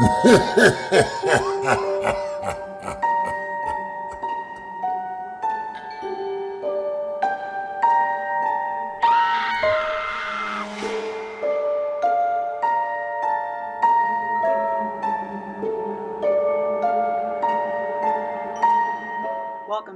Welcome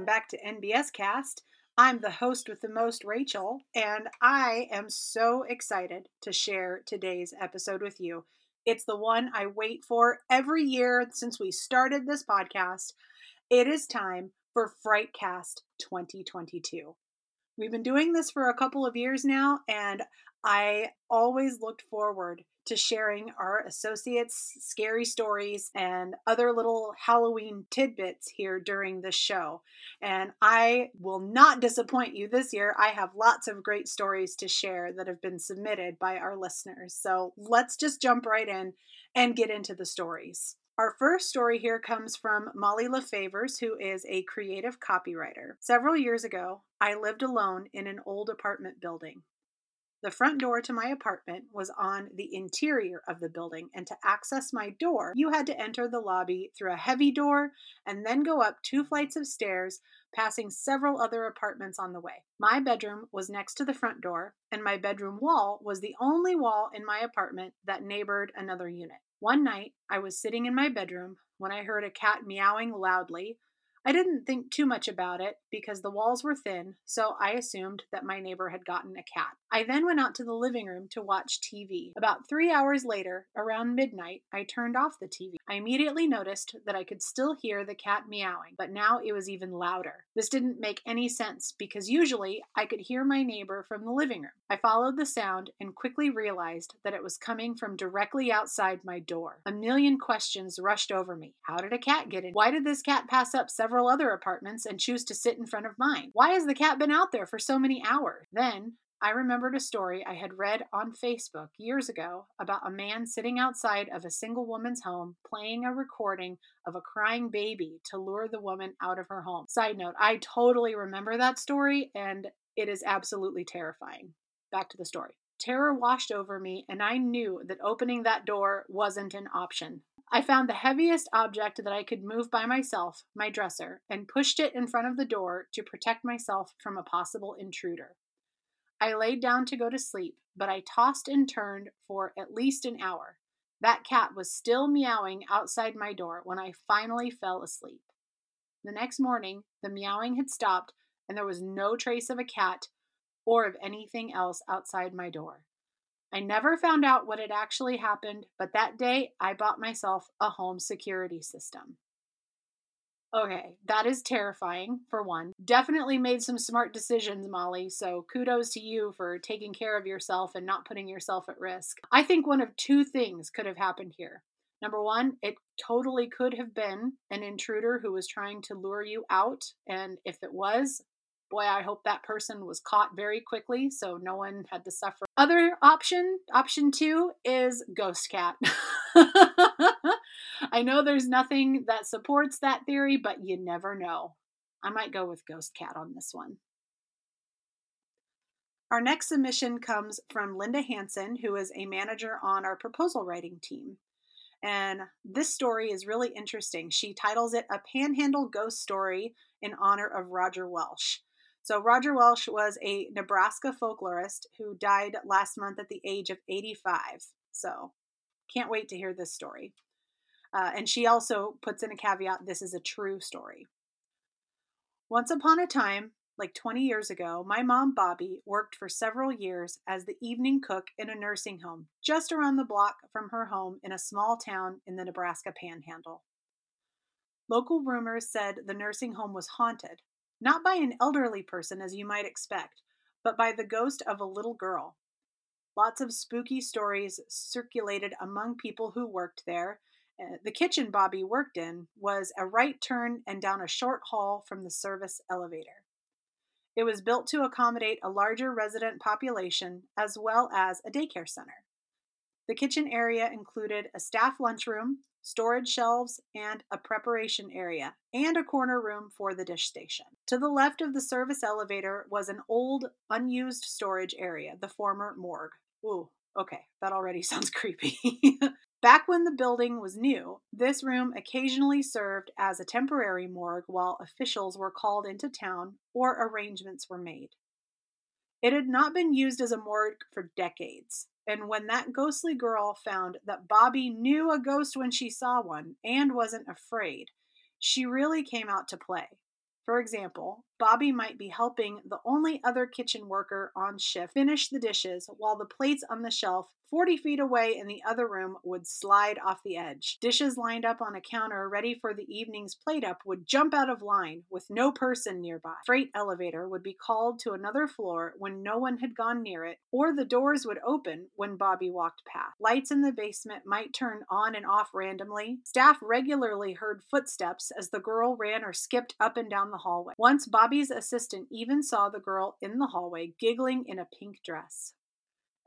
back to NBS Cast. I'm the host with the most, Rachel, and I am so excited to share today's episode with you. It's the one I wait for every year since we started this podcast. It is time for Frightcast 2022. We've been doing this for a couple of years now, and I always looked forward to sharing our associates' scary stories and other little Halloween tidbits here during the show. And I will not disappoint you this year. I have lots of great stories to share that have been submitted by our listeners. So let's just jump right in and get into the stories. Our first story here comes from Molly LaFavors, who is a creative copywriter. Several years ago, I lived alone in an old apartment building. The front door to my apartment was on the interior of the building, and to access my door, you had to enter the lobby through a heavy door and then go up two flights of stairs, passing several other apartments on the way. My bedroom was next to the front door, and my bedroom wall was the only wall in my apartment that neighbored another unit. One night, I was sitting in my bedroom when I heard a cat meowing loudly, I didn't think too much about it because the walls were thin, so I assumed that my neighbor had gotten a cat. I then went out to the living room to watch TV. About three hours later, around midnight, I turned off the TV. I immediately noticed that I could still hear the cat meowing, but now it was even louder. This didn't make any sense because usually I could hear my neighbor from the living room. I followed the sound and quickly realized that it was coming from directly outside my door. A million questions rushed over me. How did a cat get in? Why did this cat pass up several several other apartments and choose to sit in front of mine? Why has the cat been out there for so many hours? Then I remembered a story I had read on Facebook years ago about a man sitting outside of a single woman's home playing a recording of a crying baby to lure the woman out of her home. Side note, I totally remember that story and it is absolutely terrifying. Back to the story. Terror washed over me, and I knew that opening that door wasn't an option. I found the heaviest object that I could move by myself, my dresser, and pushed it in front of the door to protect myself from a possible intruder. I laid down to go to sleep, but I tossed and turned for at least an hour. That cat was still meowing outside my door when I finally fell asleep. The next morning, the meowing had stopped, and there was no trace of a cat or of anything else outside my door. I never found out what had actually happened, but that day I bought myself a home security system. Okay, that is terrifying, for one. Definitely made some smart decisions, Molly, so kudos to you for taking care of yourself and not putting yourself at risk. I think one of two things could have happened here. Number one, it totally could have been an intruder who was trying to lure you out, and if it was, boy, I hope that person was caught very quickly so no one had to suffer. Other option, option two, is Ghost Cat. I know there's nothing that supports that theory, but you never know. I might go with Ghost Cat on this one. Our next submission comes from Linda Hanson, who is a manager on our proposal writing team. And this story is really interesting. She titles it A Panhandle Ghost Story in honor of Roger Welsch. So, Roger Welsch was a Nebraska folklorist who died last month at the age of 85. So, can't wait to hear this story. Uh, and she also puts in a caveat this is a true story. Once upon a time, like 20 years ago, my mom, Bobby, worked for several years as the evening cook in a nursing home just around the block from her home in a small town in the Nebraska panhandle. Local rumors said the nursing home was haunted, not by an elderly person as you might expect, but by the ghost of a little girl. Lots of spooky stories circulated among people who worked there. Uh, the kitchen Bobby worked in was a right turn and down a short hall from the service elevator. It was built to accommodate a larger resident population as well as a daycare center. The kitchen area included a staff lunchroom, storage shelves, and a preparation area, and a corner room for the dish station. To the left of the service elevator was an old, unused storage area, the former morgue. Ooh, Okay, that already sounds creepy. Back when the building was new, this room occasionally served as a temporary morgue while officials were called into town or arrangements were made. It had not been used as a morgue for decades, and when that ghostly girl found that Bobby knew a ghost when she saw one and wasn't afraid, she really came out to play. For example, Bobby might be helping the only other kitchen worker on shift finish the dishes while the plates on the shelf 40 feet away in the other room would slide off the edge. Dishes lined up on a counter ready for the evening's plate up would jump out of line with no person nearby. Freight elevator would be called to another floor when no one had gone near it, or the doors would open when Bobby walked past. Lights in the basement might turn on and off randomly. Staff regularly heard footsteps as the girl ran or skipped up and down the hallway. Once Bobby's assistant even saw the girl in the hallway giggling in a pink dress.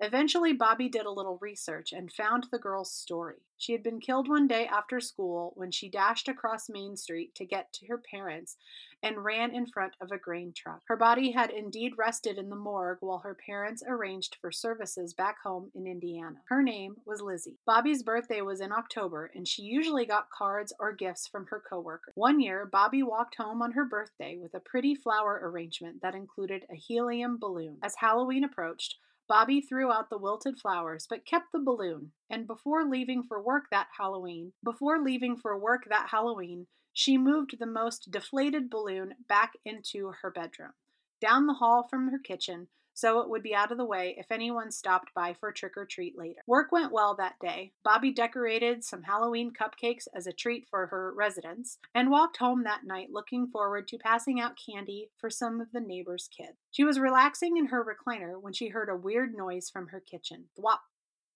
Eventually, Bobby did a little research and found the girl's story. She had been killed one day after school when she dashed across Main Street to get to her parents and ran in front of a grain truck. Her body had indeed rested in the morgue while her parents arranged for services back home in Indiana. Her name was Lizzie. Bobby's birthday was in October, and she usually got cards or gifts from her coworker. One year, Bobby walked home on her birthday with a pretty flower arrangement that included a helium balloon. As Halloween approached, Bobby threw out the wilted flowers but kept the balloon, and before leaving for work that Halloween, before leaving for work that Halloween, she moved the most deflated balloon back into her bedroom, down the hall from her kitchen, so it would be out of the way if anyone stopped by for trick or treat later. Work went well that day. Bobby decorated some Halloween cupcakes as a treat for her residents and walked home that night looking forward to passing out candy for some of the neighbors' kids. She was relaxing in her recliner when she heard a weird noise from her kitchen. Thwop,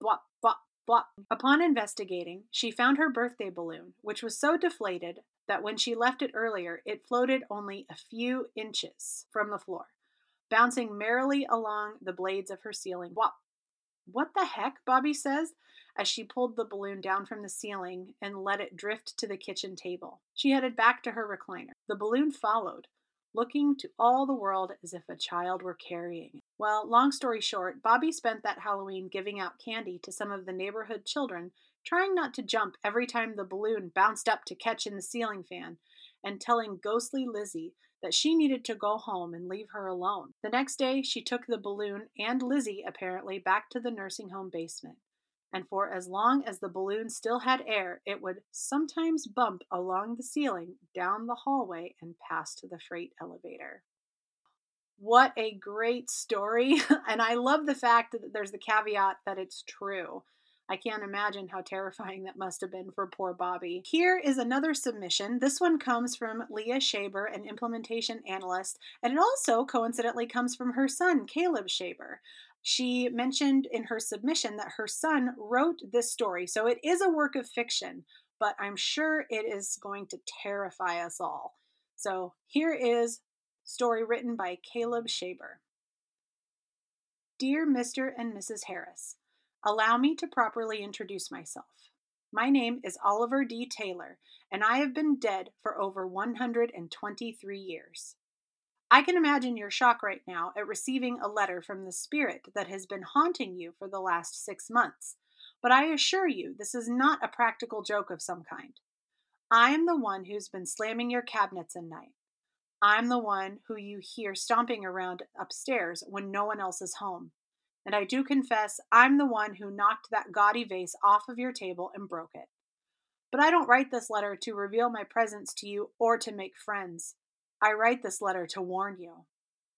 thwop, thwop, thwop. Upon investigating, she found her birthday balloon, which was so deflated that when she left it earlier, it floated only a few inches from the floor bouncing merrily along the blades of her ceiling. What, what the heck? Bobby says as she pulled the balloon down from the ceiling and let it drift to the kitchen table. She headed back to her recliner. The balloon followed, looking to all the world as if a child were carrying it. Well, long story short, Bobby spent that Halloween giving out candy to some of the neighborhood children, trying not to jump every time the balloon bounced up to catch in the ceiling fan, and telling ghostly Lizzie that she needed to go home and leave her alone. The next day, she took the balloon and Lizzie, apparently, back to the nursing home basement. And for as long as the balloon still had air, it would sometimes bump along the ceiling, down the hallway, and past the freight elevator. What a great story! and I love the fact that there's the caveat that it's true. I can't imagine how terrifying that must have been for poor Bobby. Here is another submission. This one comes from Leah Shaber, an implementation analyst, and it also coincidentally comes from her son, Caleb Shaber. She mentioned in her submission that her son wrote this story, so it is a work of fiction, but I'm sure it is going to terrify us all. So here is story written by Caleb Shaber. Dear Mr. and Mrs. Harris, Allow me to properly introduce myself. My name is Oliver D. Taylor, and I have been dead for over 123 years. I can imagine your shock right now at receiving a letter from the spirit that has been haunting you for the last six months, but I assure you this is not a practical joke of some kind. I am the one who's been slamming your cabinets at night. I'm the one who you hear stomping around upstairs when no one else is home and I do confess I'm the one who knocked that gaudy vase off of your table and broke it. But I don't write this letter to reveal my presence to you or to make friends. I write this letter to warn you.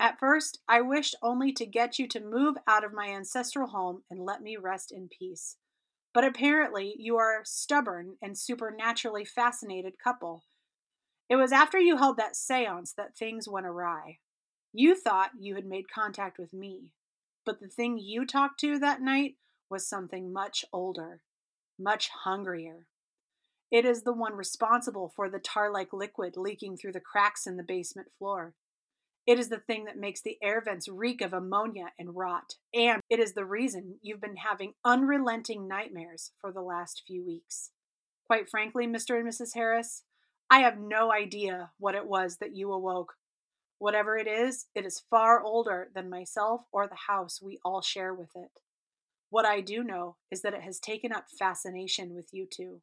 At first, I wished only to get you to move out of my ancestral home and let me rest in peace. But apparently, you are a stubborn and supernaturally fascinated couple. It was after you held that seance that things went awry. You thought you had made contact with me, but the thing you talked to that night was something much older, much hungrier. It is the one responsible for the tar like liquid leaking through the cracks in the basement floor. It is the thing that makes the air vents reek of ammonia and rot. And it is the reason you've been having unrelenting nightmares for the last few weeks. Quite frankly, Mr. and Mrs. Harris, I have no idea what it was that you awoke Whatever it is, it is far older than myself or the house we all share with it. What I do know is that it has taken up fascination with you two.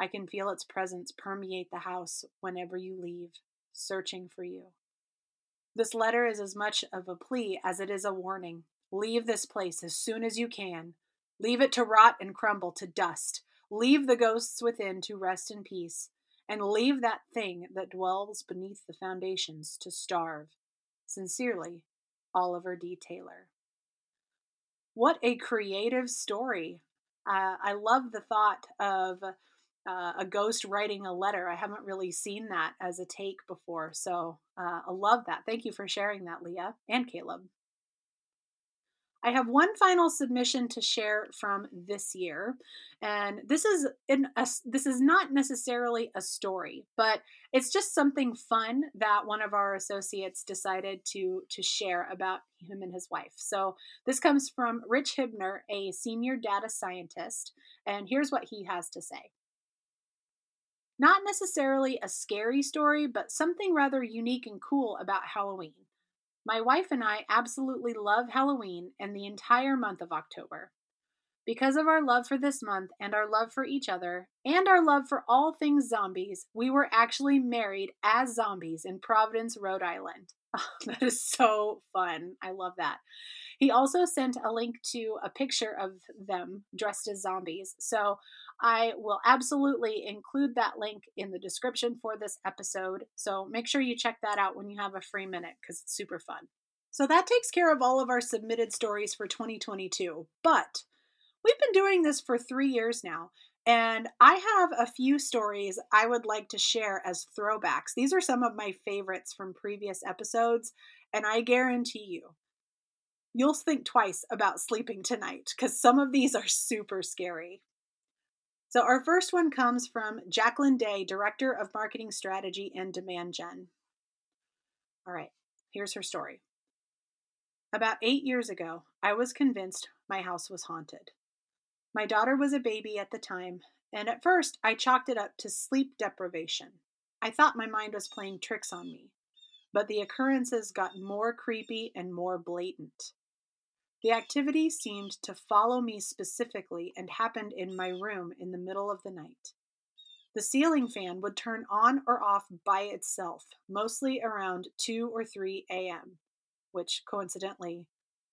I can feel its presence permeate the house whenever you leave, searching for you. This letter is as much of a plea as it is a warning. Leave this place as soon as you can. Leave it to rot and crumble to dust. Leave the ghosts within to rest in peace. And leave that thing that dwells beneath the foundations to starve. Sincerely, Oliver D. Taylor. What a creative story! Uh, I love the thought of uh, a ghost writing a letter. I haven't really seen that as a take before. So uh, I love that. Thank you for sharing that, Leah and Caleb. I have one final submission to share from this year, and this is a, this is not necessarily a story, but it's just something fun that one of our associates decided to to share about him and his wife. So this comes from Rich Hibner, a senior data scientist, and here's what he has to say. Not necessarily a scary story, but something rather unique and cool about Halloween. My wife and I absolutely love Halloween and the entire month of October. Because of our love for this month and our love for each other and our love for all things zombies, we were actually married as zombies in Providence, Rhode Island. Oh, that is so fun. I love that. He also sent a link to a picture of them dressed as zombies. So I will absolutely include that link in the description for this episode. So make sure you check that out when you have a free minute because it's super fun. So that takes care of all of our submitted stories for 2022. But we've been doing this for three years now. And I have a few stories I would like to share as throwbacks. These are some of my favorites from previous episodes, and I guarantee you, you'll think twice about sleeping tonight because some of these are super scary. So, our first one comes from Jacqueline Day, Director of Marketing Strategy and Demand Gen. All right, here's her story. About eight years ago, I was convinced my house was haunted. My daughter was a baby at the time, and at first I chalked it up to sleep deprivation. I thought my mind was playing tricks on me, but the occurrences got more creepy and more blatant. The activity seemed to follow me specifically and happened in my room in the middle of the night. The ceiling fan would turn on or off by itself, mostly around 2 or 3 a.m., which coincidentally,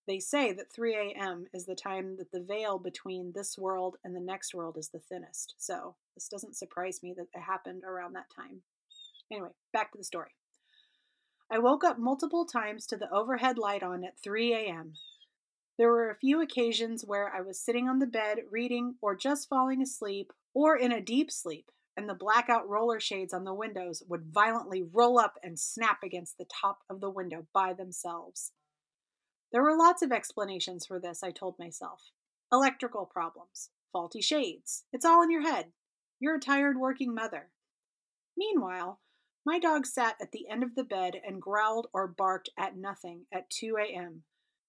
they say that 3 a.m. is the time that the veil between this world and the next world is the thinnest. So this doesn't surprise me that it happened around that time. Anyway, back to the story. I woke up multiple times to the overhead light on at 3 a.m. There were a few occasions where I was sitting on the bed reading or just falling asleep or in a deep sleep, and the blackout roller shades on the windows would violently roll up and snap against the top of the window by themselves. There were lots of explanations for this, I told myself. Electrical problems, faulty shades, it's all in your head. You're a tired working mother. Meanwhile, my dog sat at the end of the bed and growled or barked at nothing at 2 a.m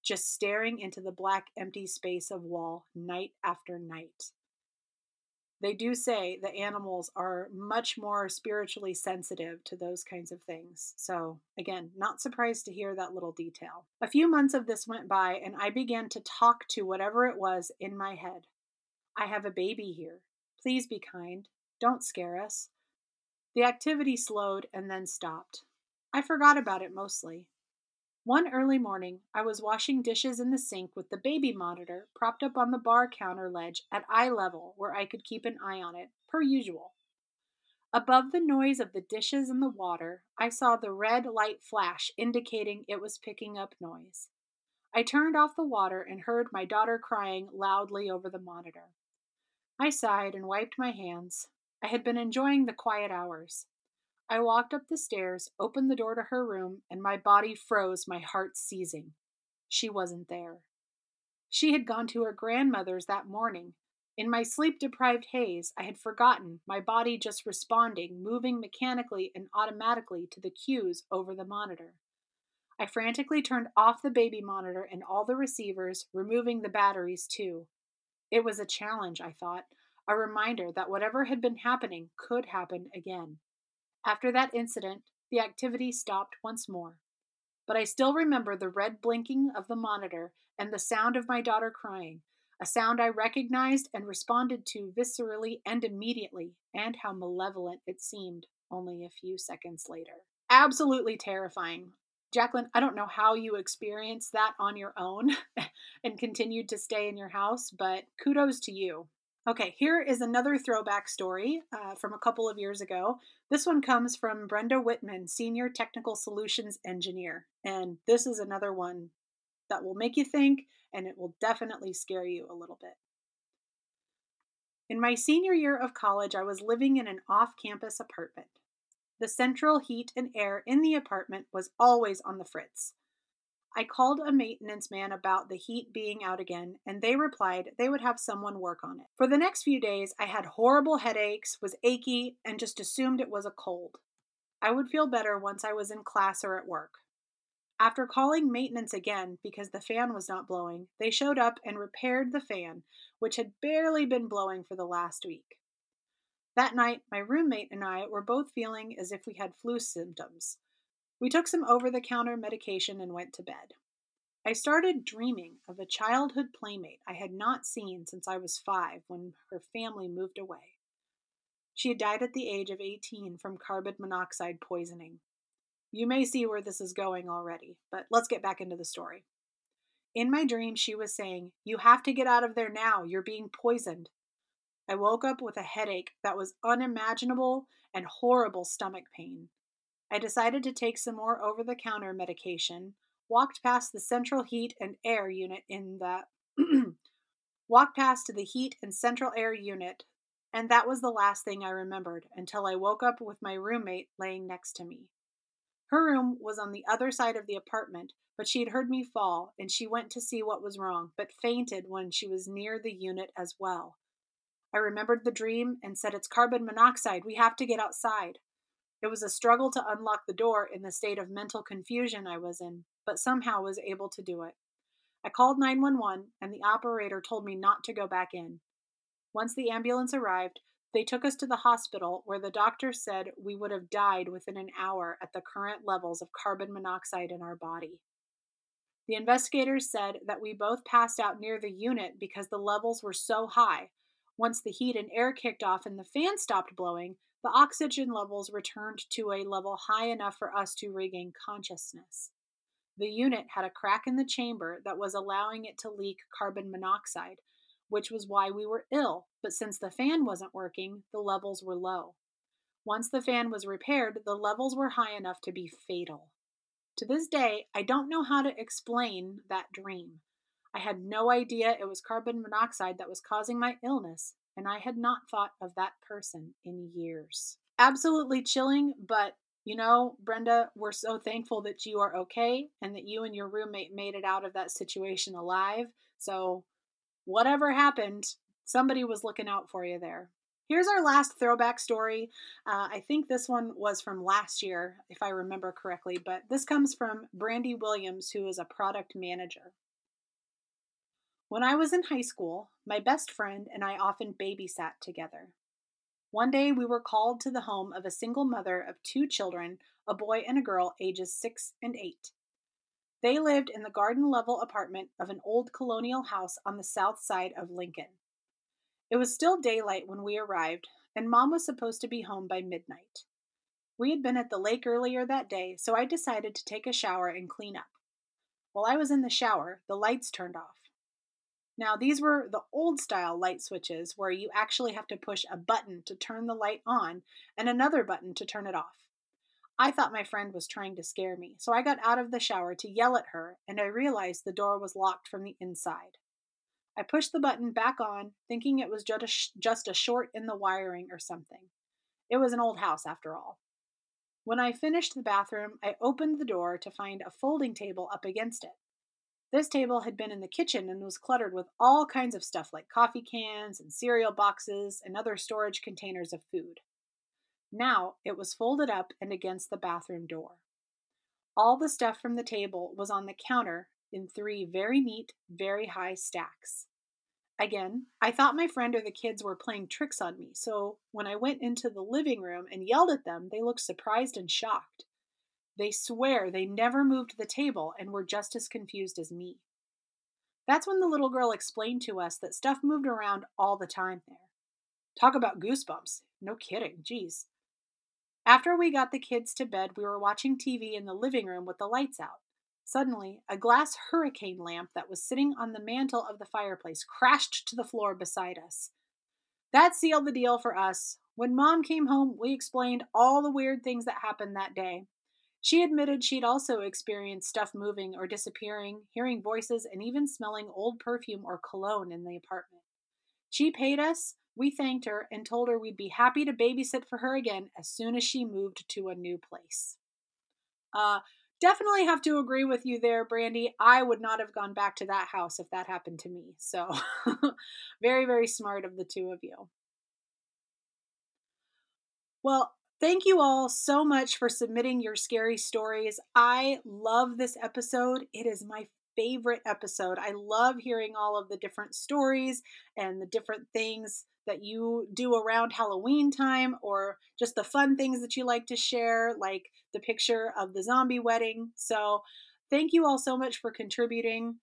just staring into the black empty space of wall night after night. They do say that animals are much more spiritually sensitive to those kinds of things. So, again, not surprised to hear that little detail. A few months of this went by, and I began to talk to whatever it was in my head. I have a baby here. Please be kind. Don't scare us. The activity slowed and then stopped. I forgot about it mostly. One early morning, I was washing dishes in the sink with the baby monitor propped up on the bar counter ledge at eye level where I could keep an eye on it, per usual. Above the noise of the dishes and the water, I saw the red light flash indicating it was picking up noise. I turned off the water and heard my daughter crying loudly over the monitor. I sighed and wiped my hands. I had been enjoying the quiet hours. I walked up the stairs, opened the door to her room, and my body froze, my heart seizing. She wasn't there. She had gone to her grandmother's that morning. In my sleep deprived haze, I had forgotten, my body just responding, moving mechanically and automatically to the cues over the monitor. I frantically turned off the baby monitor and all the receivers, removing the batteries too. It was a challenge, I thought, a reminder that whatever had been happening could happen again. After that incident, the activity stopped once more. But I still remember the red blinking of the monitor and the sound of my daughter crying. a sound I recognized and responded to viscerally and immediately, and how malevolent it seemed only a few seconds later. Absolutely terrifying. Jacqueline, I don't know how you experienced that on your own and continued to stay in your house, but kudos to you. Okay, here is another throwback story uh, from a couple of years ago. This one comes from Brenda Whitman, Senior Technical Solutions Engineer. And this is another one that will make you think and it will definitely scare you a little bit. In my senior year of college, I was living in an off campus apartment. The central heat and air in the apartment was always on the fritz. I called a maintenance man about the heat being out again, and they replied they would have someone work on it. For the next few days, I had horrible headaches, was achy, and just assumed it was a cold. I would feel better once I was in class or at work. After calling maintenance again because the fan was not blowing, they showed up and repaired the fan, which had barely been blowing for the last week. That night, my roommate and I were both feeling as if we had flu symptoms. We took some over the counter medication and went to bed. I started dreaming of a childhood playmate I had not seen since I was five when her family moved away. She had died at the age of 18 from carbon monoxide poisoning. You may see where this is going already, but let's get back into the story. In my dream, she was saying, You have to get out of there now. You're being poisoned. I woke up with a headache that was unimaginable and horrible stomach pain. I decided to take some more over the counter medication, walked past the central heat and air unit in the walked past the heat and central air unit, and that was the last thing I remembered until I woke up with my roommate laying next to me. Her room was on the other side of the apartment, but she had heard me fall, and she went to see what was wrong, but fainted when she was near the unit as well. I remembered the dream and said, It's carbon monoxide. We have to get outside. It was a struggle to unlock the door in the state of mental confusion I was in, but somehow was able to do it. I called 911, and the operator told me not to go back in. Once the ambulance arrived, they took us to the hospital where the doctor said we would have died within an hour at the current levels of carbon monoxide in our body. The investigators said that we both passed out near the unit because the levels were so high. Once the heat and air kicked off and the fan stopped blowing, the oxygen levels returned to a level high enough for us to regain consciousness. The unit had a crack in the chamber that was allowing it to leak carbon monoxide, which was why we were ill, but since the fan wasn't working, the levels were low. Once the fan was repaired, the levels were high enough to be fatal. To this day, I don't know how to explain that dream. I had no idea it was carbon monoxide that was causing my illness, and I had not thought of that person in years. Absolutely chilling, but you know, Brenda, we're so thankful that you are okay and that you and your roommate made it out of that situation alive. So whatever happened, somebody was looking out for you there. Here's our last throwback story. Uh, I think this one was from last year, if I remember correctly, but this comes from Brandy Williams, who is a product manager. When I was in high school, my best friend and I often babysat together. One day we were called to the home of a single mother of two children, a boy and a girl, ages six and eight. They lived in the garden level apartment of an old colonial house on the south side of Lincoln. It was still daylight when we arrived, and Mom was supposed to be home by midnight. We had been at the lake earlier that day, so I decided to take a shower and clean up. While I was in the shower, the lights turned off. Now, these were the old style light switches where you actually have to push a button to turn the light on and another button to turn it off. I thought my friend was trying to scare me, so I got out of the shower to yell at her, and I realized the door was locked from the inside. I pushed the button back on, thinking it was just a short in the wiring or something. It was an old house, after all. When I finished the bathroom, I opened the door to find a folding table up against it. This table had been in the kitchen and was cluttered with all kinds of stuff like coffee cans and cereal boxes and other storage containers of food. Now it was folded up and against the bathroom door. All the stuff from the table was on the counter in three very neat, very high stacks. Again, I thought my friend or the kids were playing tricks on me, so when I went into the living room and yelled at them, they looked surprised and shocked. They swear they never moved the table and were just as confused as me. That's when the little girl explained to us that stuff moved around all the time there. Talk about goosebumps. No kidding, geez. After we got the kids to bed, we were watching TV in the living room with the lights out. Suddenly, a glass hurricane lamp that was sitting on the mantel of the fireplace crashed to the floor beside us. That sealed the deal for us. When mom came home, we explained all the weird things that happened that day. She admitted she'd also experienced stuff moving or disappearing, hearing voices, and even smelling old perfume or cologne in the apartment. She paid us, we thanked her, and told her we'd be happy to babysit for her again as soon as she moved to a new place. Uh, definitely have to agree with you there, Brandy. I would not have gone back to that house if that happened to me. So, very, very smart of the two of you. Well, Thank you all so much for submitting your scary stories. I love this episode. It is my favorite episode. I love hearing all of the different stories and the different things that you do around Halloween time or just the fun things that you like to share, like the picture of the zombie wedding. So, thank you all so much for contributing.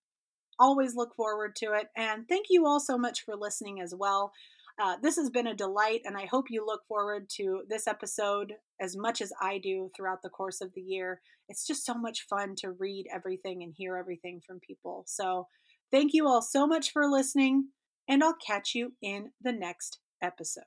Always look forward to it. And thank you all so much for listening as well. Uh, this has been a delight, and I hope you look forward to this episode as much as I do throughout the course of the year. It's just so much fun to read everything and hear everything from people. So, thank you all so much for listening, and I'll catch you in the next episode.